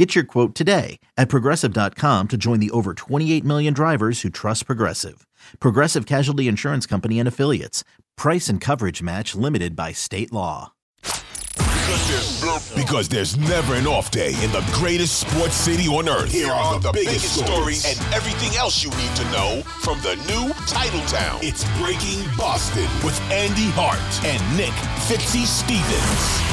Get your quote today at progressive.com to join the over 28 million drivers who trust Progressive. Progressive Casualty Insurance Company and Affiliates. Price and coverage match limited by state law. Because there's never an off day in the greatest sports city on earth. Here are the, biggest, stories and everything else you need to know from the new Title Town. It's Breaking Boston with Andy Hart and Nick Fitzy Stevens.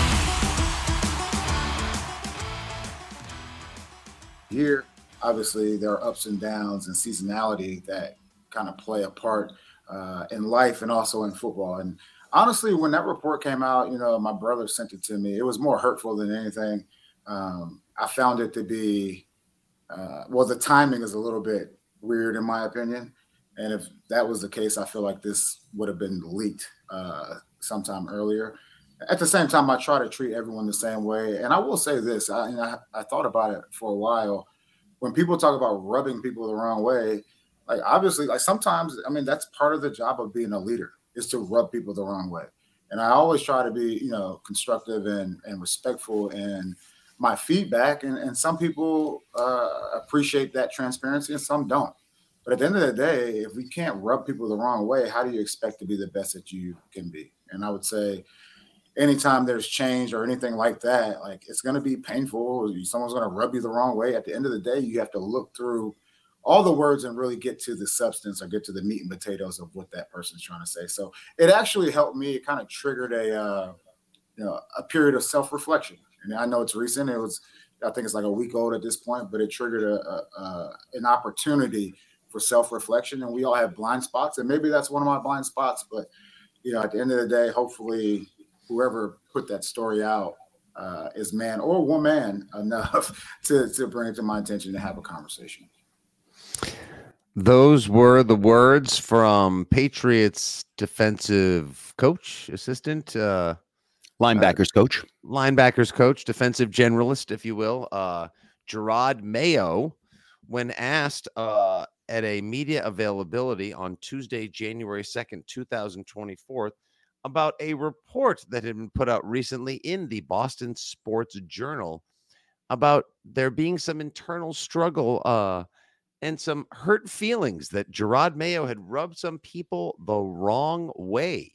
Here, obviously, there are ups and downs and seasonality that kind of play a part uh, in life and also in football. And honestly, when that report came out, you know, my brother sent it to me. It was more hurtful than anything. Um, I found it to be, uh, well, the timing is a little bit weird in my opinion. And if that was the case, I feel like this would have been leaked uh, sometime earlier. At the same time, I try to treat everyone the same way. And I will say this: I, I, I thought about it for a while. When people talk about rubbing people the wrong way, like obviously, like sometimes, I mean, that's part of the job of being a leader is to rub people the wrong way. And I always try to be, you know, constructive and, and respectful in my feedback. And, and some people uh, appreciate that transparency and some don't. But at the end of the day, if we can't rub people the wrong way, how do you expect to be the best that you can be? And I would say, anytime there's change or anything like that, like it's going to be painful. Someone's going to rub you the wrong way. At the end of the day, you have to look through all the words and really get to the substance or get to the meat and potatoes of what that person's trying to say. So it actually helped me. It kind of triggered a uh, you know a period of self reflection. And I know it's recent. It was I think it's like a week old at this point, but it triggered a, a, a an opportunity for self reflection. And we all have blind spots, and maybe that's one of my blind spots. But you know, at the end of the day, hopefully, whoever put that story out uh, is man or woman enough to to bring it to my attention to have a conversation. Those were the words from Patriots defensive coach, assistant, uh, linebackers uh, coach, linebackers coach, defensive generalist, if you will, uh, Jerod Mayo, when asked uh, at a media availability on Tuesday, January 2nd, 2024, about a report that had been put out recently in the Boston Sports Journal about there being some internal struggle uh, and some hurt feelings that Jerod Mayo had rubbed some people the wrong way.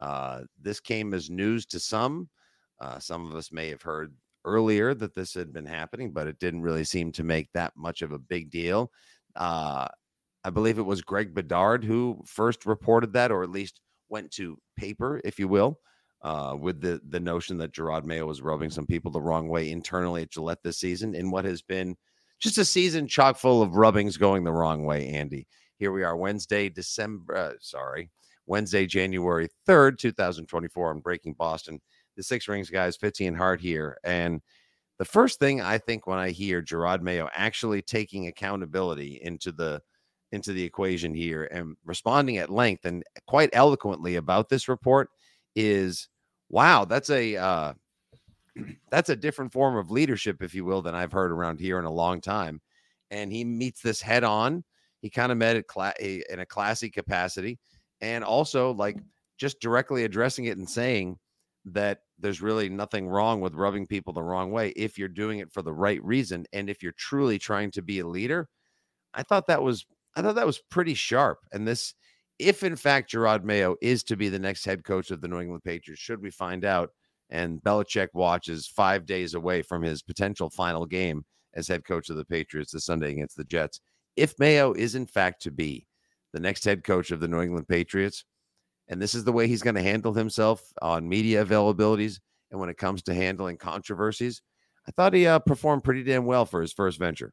Uh, this came as news to some. Uh, some of us may have heard earlier that this had been happening, but it didn't really seem to make that much of a big deal. Uh, I believe it was Greg Bedard who first reported that, or at least went to paper, if you will, uh, with the the notion that Jerod Mayo was rubbing some people the wrong way internally at Gillette this season in what has been just a season chock full of rubbings going the wrong way, Andy. Here we are, Wednesday, December, uh, sorry, Wednesday, January 3rd, 2024, I'm Breaking Boston. The Six Rings guys, Fitzy and Hart here. And the first thing I think when I hear Jerod Mayo actually taking accountability into the into the equation here and responding at length and quite eloquently about this report is wow, that's a uh, that's a different form of leadership, if you will, than I've heard around here in a long time. And he meets this head on. He kind of met it cla- in a classy capacity, and also like just directly addressing it and saying that there's really nothing wrong with rubbing people the wrong way if you're doing it for the right reason and if you're truly trying to be a leader. I thought that was I thought that was pretty sharp. And this, if in fact Jerod Mayo is to be the next head coach of the New England Patriots, should we find out and Belichick watches five days away from his potential final game as head coach of the Patriots this Sunday against the Jets. If Mayo is in fact to be the next head coach of the New England Patriots, and this is the way he's going to handle himself on media availabilities and when it comes to handling controversies, I thought he uh, performed pretty damn well for his first venture.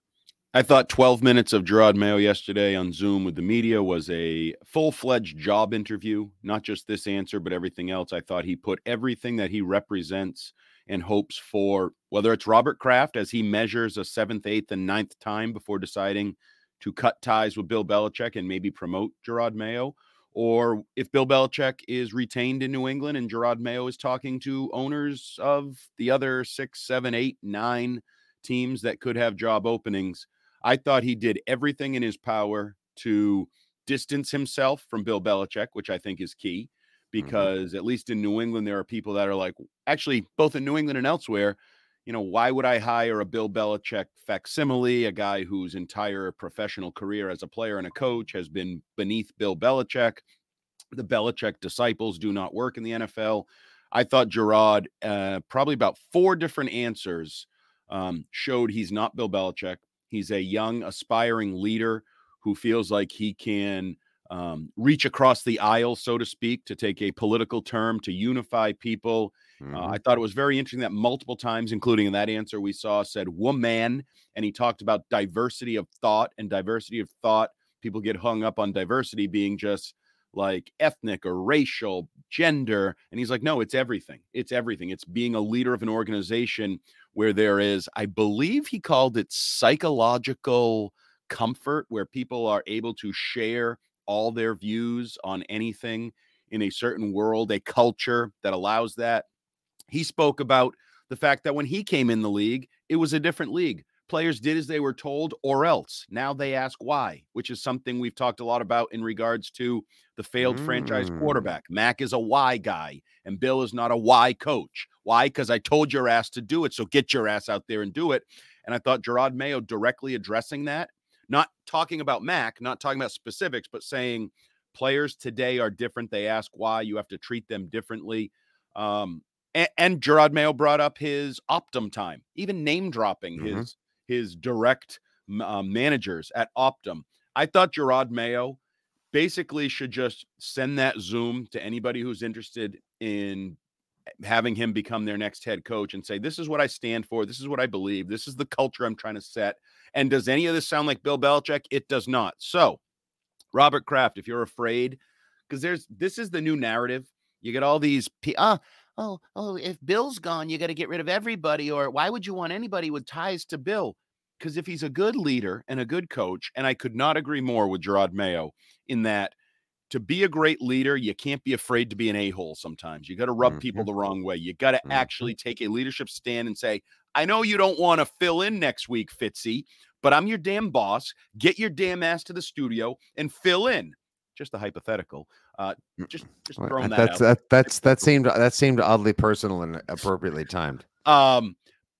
I thought 12 minutes of Jerod Mayo yesterday on Zoom with the media was a full fledged job interview, not just this answer, but everything else. I thought he put everything that he represents and hopes for, whether it's Robert Kraft as he measures a seventh, eighth, and ninth time before deciding to cut ties with Bill Belichick and maybe promote Jerod Mayo, or if Bill Belichick is retained in New England and Jerod Mayo is talking to owners of the other six, seven, eight, nine teams that could have job openings. I thought he did everything in his power to distance himself from Bill Belichick, which I think is key Mm-hmm. because at least in New England, there are people that are like, actually, both in New England and elsewhere, you know, why would I hire a Bill Belichick facsimile, a guy whose entire professional career as a player and a coach has been beneath Bill Belichick? The Belichick disciples do not work in the NFL. I thought Jerod, uh, probably about four different answers, um, showed he's not Bill Belichick. He's a young, aspiring leader who feels like he can um, reach across the aisle, so to speak, to take a political term to unify people. Uh, Mhm. I thought it was very interesting that multiple times, including in that answer we saw, said woman, and he talked about diversity of thought and diversity of thought. People get hung up on diversity being just like ethnic or racial, gender. And he's like, no, it's everything. It's everything. It's being a leader of an organization where there is, I believe he called it psychological comfort, where people are able to share all their views on anything in a certain world, a culture that allows that. He spoke about the fact that when he came in the league, it was a different league. Players did as they were told, or else. Now they ask why, which is something we've talked a lot about in regards to the failed franchise Mm. quarterback. Mac is a why guy, and Bill is not a why coach. Why? Because I told your ass to do it. So get your ass out there and do it. And I thought Jerod Mayo directly addressing that, not talking about Mac, not talking about specifics, but saying players today are different. They ask why. You have to treat them differently. Um, and, and Jerod Mayo brought up his Optum time, even name dropping Mhm. his his direct uh, managers at Optum. I thought Jerod Mayo basically should just send that Zoom to anybody who's interested in having him become their next head coach and say, This is what I stand for. This is what I believe. This is the culture I'm trying to set. And does any of this sound like Bill Belichick? It does not. So, Robert Kraft, if you're afraid, because there's this is the new narrative. You get all these, ah, oh, oh, if Bill's gone, you got to get rid of everybody. Or why would you want anybody with ties to Bill? Because if he's a good leader and a good coach, and I could not agree more with Jerod Mayo in that to be a great leader, you can't be afraid to be an a hole sometimes. You got to rub people the wrong way. You got to Mhm. actually take a leadership stand and say, I know you don't want to fill in next week, Fitzy, but I'm your damn boss. Get your damn ass to the studio and fill in. Just a hypothetical. Uh, just just throwing that that's out. that that's that seemed that seemed oddly personal and appropriately timed. Um,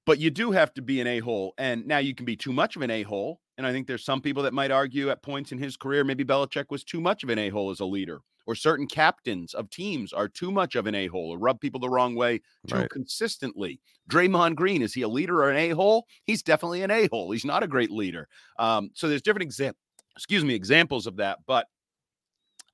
but you do have to be an a hole. And now you can be too much of an a hole. And I think there's some people that might argue at points in his career, maybe Belichick was too much of an a hole as a leader, or certain captains of teams are too much of an a hole or rub people the wrong way too Right. consistently. Draymond Green, is he a leader or an a hole? He's definitely an a hole. He's not a great leader. Um, so there's different examples, excuse me, examples of that. But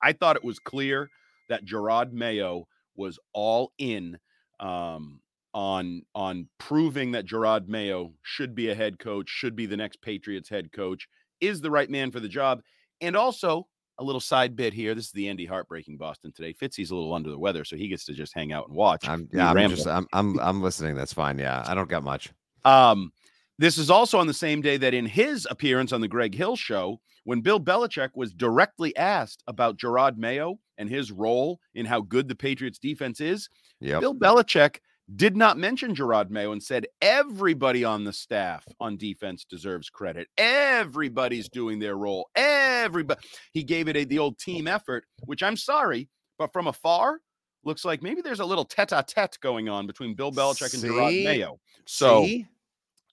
I thought it was clear that Jerod Mayo was all in um, on on proving that Jerod Mayo should be a head coach, should be the next Patriots head coach, is the right man for the job, and also a little side bit here. This is the Andy Hart Breaking Boston today. Fitzy's a little under the weather, so he gets to just hang out and watch. I'm yeah, I'm just I'm I'm I'm listening. That's fine. Yeah, I don't got much. Um, this is also on the same day that in his appearance on the Greg Hill show, when Bill Belichick was directly asked about Jerod Mayo and his role in how good the Patriots defense is, Yep. Bill Belichick did not mention Jerod Mayo and said everybody on the staff on defense deserves credit. Everybody's doing their role. Everybody. He gave it a, the old team effort, which I'm sorry, but from afar looks like maybe there's a little tete-a-tete going on between Bill Belichick and Jerod Mayo. So See?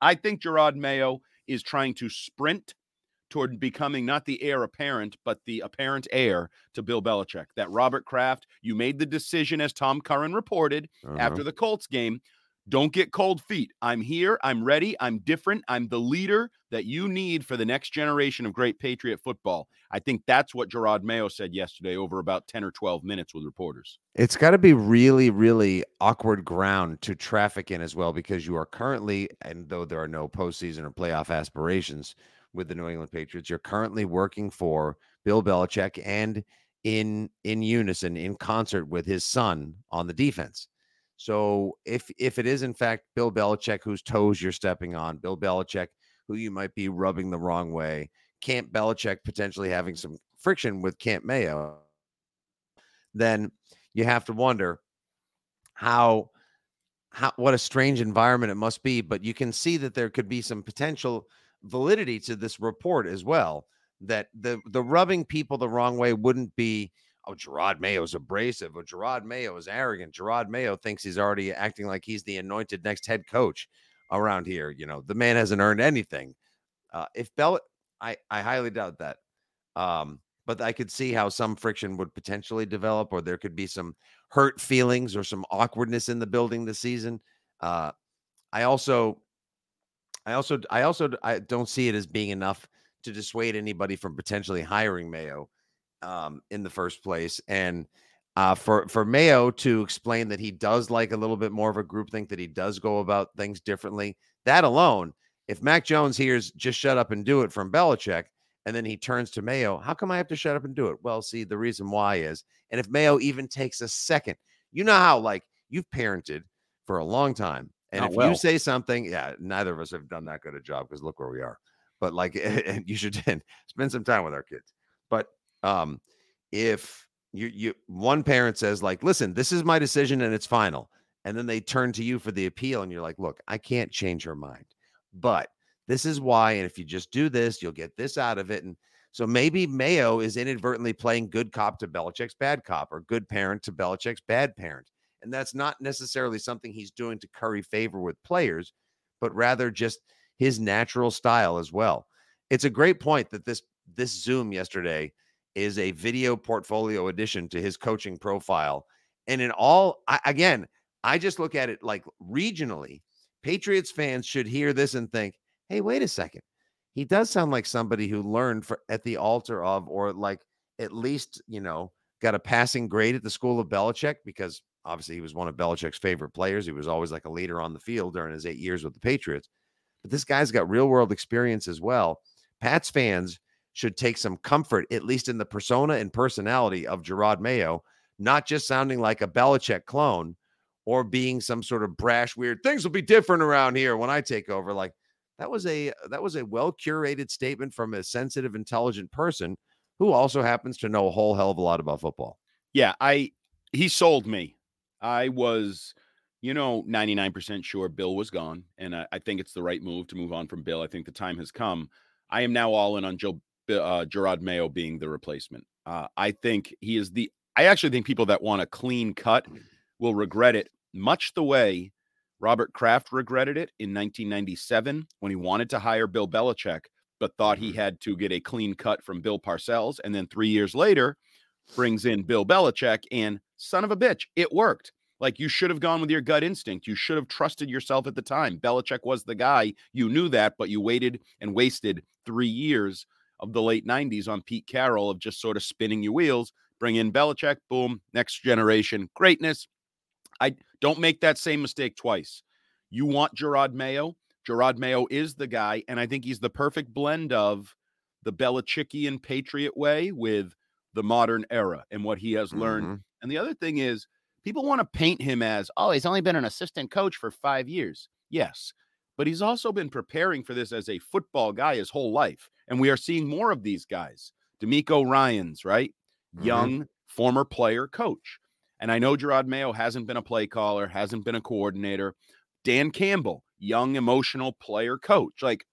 I think Jerod Mayo is trying to sprint toward becoming not the heir apparent, but the apparent heir to Bill Belichick. That Robert Kraft, you made the decision, as Tom Curran reported Uh-huh. after the Colts game. Don't get cold feet. I'm here. I'm ready. I'm different. I'm the leader that you need for the next generation of great Patriot football. I think that's what Jerod Mayo said yesterday over about 10 or 12 minutes with reporters. It's got to be really, really awkward ground to traffic in as well, because you are currently, and though there are no postseason or playoff aspirations with the New England Patriots, you're currently working for Bill Belichick and in in unison, in concert with his son on the defense. So if if it is in fact Bill Belichick whose toes you're stepping on, Bill Belichick who you might be rubbing the wrong way, Camp Belichick potentially having some friction with Camp Mayo, then you have to wonder how how what a strange environment it must be. But you can see that there could be some potential validity to this report as well. That the the rubbing people the wrong way wouldn't be oh Jerod Mayo's abrasive or Jerod Mayo is arrogant. Jerod Mayo thinks he's already acting like he's the anointed next head coach around here. You know the man hasn't earned anything. Uh, if Bell, I I highly doubt that. Um, but I could see how some friction would potentially develop, or there could be some hurt feelings or some awkwardness in the building this season. Uh, I also, I also, I also, I don't see it as being enough to dissuade anybody from potentially hiring Mayo um, in the first place. And uh, for for Mayo to explain that he does like a little bit more of a group think that he does go about things differently. That alone, if Mac Jones hears "just shut up and do it" from Belichick, and then he turns to Mayo. How come I have to shut up and do it? Well, see, the reason why is, and if Mayo even takes a second, you know how like you've parented for a long time. And Not if well. you say something, yeah, neither of us have done that good a job because look where we are. But like, and you should spend some time with our kids. But um, if you you one parent says like, listen, this is my decision and it's final, and then they turn to you for the appeal, and you're like, look, I can't change her mind, but this is why. And if you just do this, you'll get this out of it. And so maybe Mayo is inadvertently playing good cop to Belichick's bad cop or good parent to Belichick's bad parent. And that's not necessarily something he's doing to curry favor with players, but rather just his natural style as well. It's a great point that this this Zoom yesterday is a video portfolio addition to his coaching profile. And in all, I, again, I just look at it like regionally. Patriots fans should hear this and think, hey, wait a second. He does sound like somebody who learned for, at the altar of, or like at least, you know, got a passing grade at the school of Belichick because obviously he was one of Belichick's favorite players. He was always like a leader on the field during his eight years with the Patriots. But this guy's got real world experience as well. Pats fans should take some comfort, at least in the persona and personality of Jerod Mayo, not just sounding like a Belichick clone or being some sort of brash, weird things will be different around here when I take over. Like that was a that was a well curated statement from a sensitive, intelligent person who also happens to know a whole hell of a lot about football. Yeah, I he sold me. I was, you know, 99% sure Bill was gone. And I, I think it's the right move to move on from Bill. I think the time has come. I am now all in on Joe uh, Jerod Mayo being the replacement. Uh, I think he is the. I actually think people that want a clean cut will regret it, much the way Robert Kraft regretted it in 1997 when he wanted to hire Bill Belichick, but thought he had to get a clean cut from Bill Parcells, and then three years later brings in Bill Belichick, and son of a bitch, it worked. Like you should have gone with your gut instinct. You should have trusted yourself at the time. Belichick was the guy. You knew that, but you waited and wasted three years of the late 90s on Pete Carroll of just sort of spinning your wheels. Bring in Belichick, boom, next generation greatness. I don't make that same mistake twice. You want Jerod Mayo. Jerod Mayo is the guy, and I think he's the perfect blend of the Belichickian Patriot way with the modern era and what he has learned. Mhm. And the other thing is, people want to paint him as, oh, he's only been an assistant coach for five years. Yes, but he's also been preparing for this as a football guy his whole life. And we are seeing more of these guys. DeMeco Ryans, right? Mhm. Young, former player, coach. And I know Jerod Mayo hasn't been a play caller, hasn't been a coordinator. Dan Campbell, young, emotional player, coach. Like,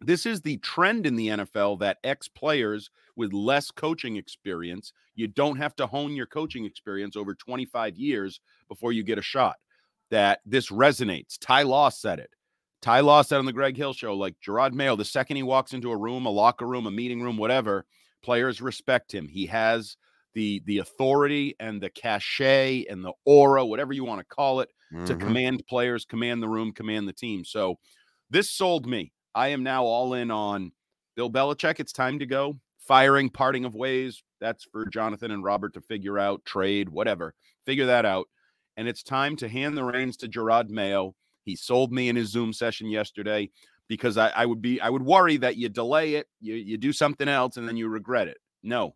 this is the trend in the NFL that ex players with less coaching experience, you don't have to hone your coaching experience over 25 years before you get a shot. That this resonates. Ty Law said it. Ty Law said on the Greg Hill show, like Jerod Mayo, the second he walks into a room, a locker room, a meeting room, whatever, players respect him. He has the the authority and the cachet and the aura, whatever you want to call it, to Mhm. command players, command the room, command the team. So this sold me. I am now all in on Bill Belichick. It's time to go. Firing, parting of ways. That's for Jonathan and Robert to figure out, trade, whatever. Figure that out. And it's time to hand the reins to Jerod Mayo. He sold me in his Zoom session yesterday because I, I would be I would worry that you delay it, you, you do something else, and then you regret it. No.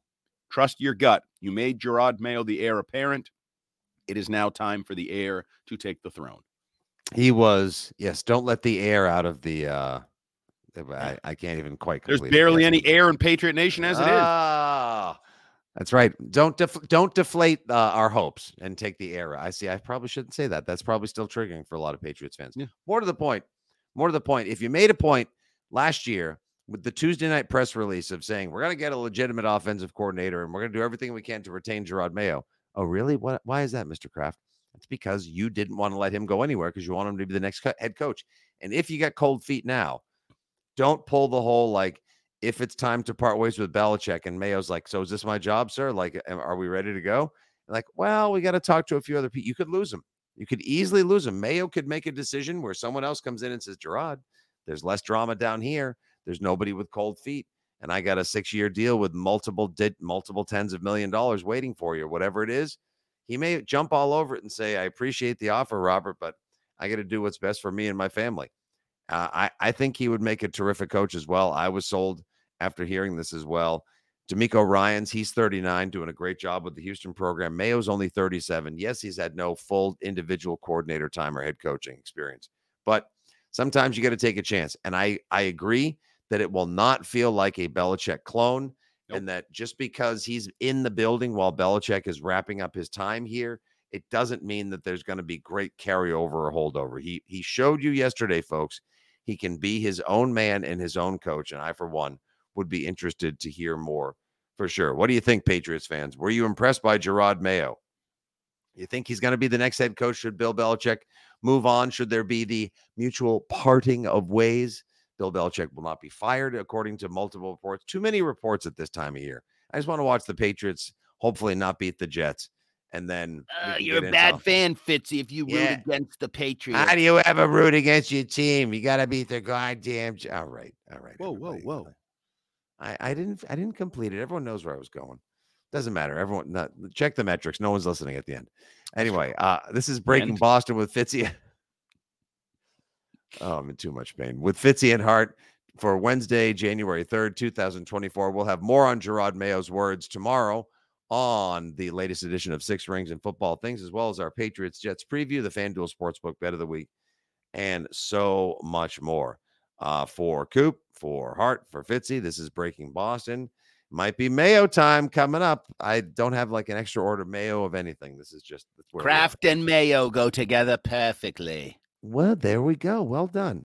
Trust your gut. You made Jerod Mayo the heir apparent. It is now time for the heir to take the throne. He was, yes, don't let the air out of the uh I, I can't even quite There's complete it. barely any air in Patriot Nation as it is. Ah, That's right. Don't def- don't deflate uh, our hopes and take the era. I see. I probably shouldn't say that. That's probably still triggering for a lot of Patriots fans. Yeah. More to the point. More to the point. If you made a point last year with the Tuesday night press release of saying we're going to get a legitimate offensive coordinator and we're going to do everything we can to retain Jerod Mayo. Oh, really? What? Why is that, Mr. Kraft? It's because you didn't want to let him go anywhere because you want him to be the next co- head coach. And if you got cold feet now, don't pull the whole like if it's time to part ways with Belichick and Mayo's like, so is this my job, sir? Like, are we ready to go? Like, well, we got to talk to a few other people. You could lose him. You could easily lose him. Mayo could make a decision where someone else comes in and says, Jerod, there's less drama down here. There's nobody with cold feet. And I got a six year deal with multiple multiple tens of million dollars waiting for you, whatever it is. He may jump all over it and say, I appreciate the offer, Robert, but I got to do what's best for me and my family. Uh, I, I think he would make a terrific coach as well. I was sold after hearing this as well. DeMeco Ryans, he's 39, doing a great job with the Houston program. Mayo's only 37. Yes, he's had no full individual coordinator time or head coaching experience, but sometimes you got to take a chance. And I I agree that it will not feel like a Belichick clone, Nope. and that just because he's in the building while Belichick is wrapping up his time here, it doesn't mean that there's going to be great carryover or holdover. He he showed you yesterday, folks. He can be his own man and his own coach, and I, for one, would be interested to hear more for sure. What do you think, Patriots fans? Were you impressed by Jerod Mayo? You think he's going to be the next head coach? Should Bill Belichick move on? Should there be the mutual parting of ways? Bill Belichick will not be fired, according to multiple reports. Too many reports at this time of year. I just want to watch the Patriots hopefully not beat the Jets. And then Uh, you're a bad into- fan, Fitzy, if you root against the Patriots. How do you ever root against your team? You got to beat the goddamn. J- All right, all right. Whoa, whoa, whoa. I, I didn't I didn't complete it. Everyone knows where I was going. Doesn't matter. Everyone not, check the metrics. No one's listening at the end. Anyway, uh this is breaking And- Boston with Fitzy. oh, I'm in too much pain. With Fitzy and Hart for Wednesday, January 3rd, 2024. We'll have more on Jerod Mayo's words tomorrow on the latest edition of Six Rings and Football Things, as well as our Patriots Jets preview, the FanDuel Sportsbook Bet of the Week, and so much more. Uh, for Coop, for Hart, for Fitzy, this is Breaking Boston. Might be Mayo time coming up. I don't have like an extra order Mayo of anything. This is just that's where we are. Kraft and Mayo go together perfectly. Well, there we go. Well done.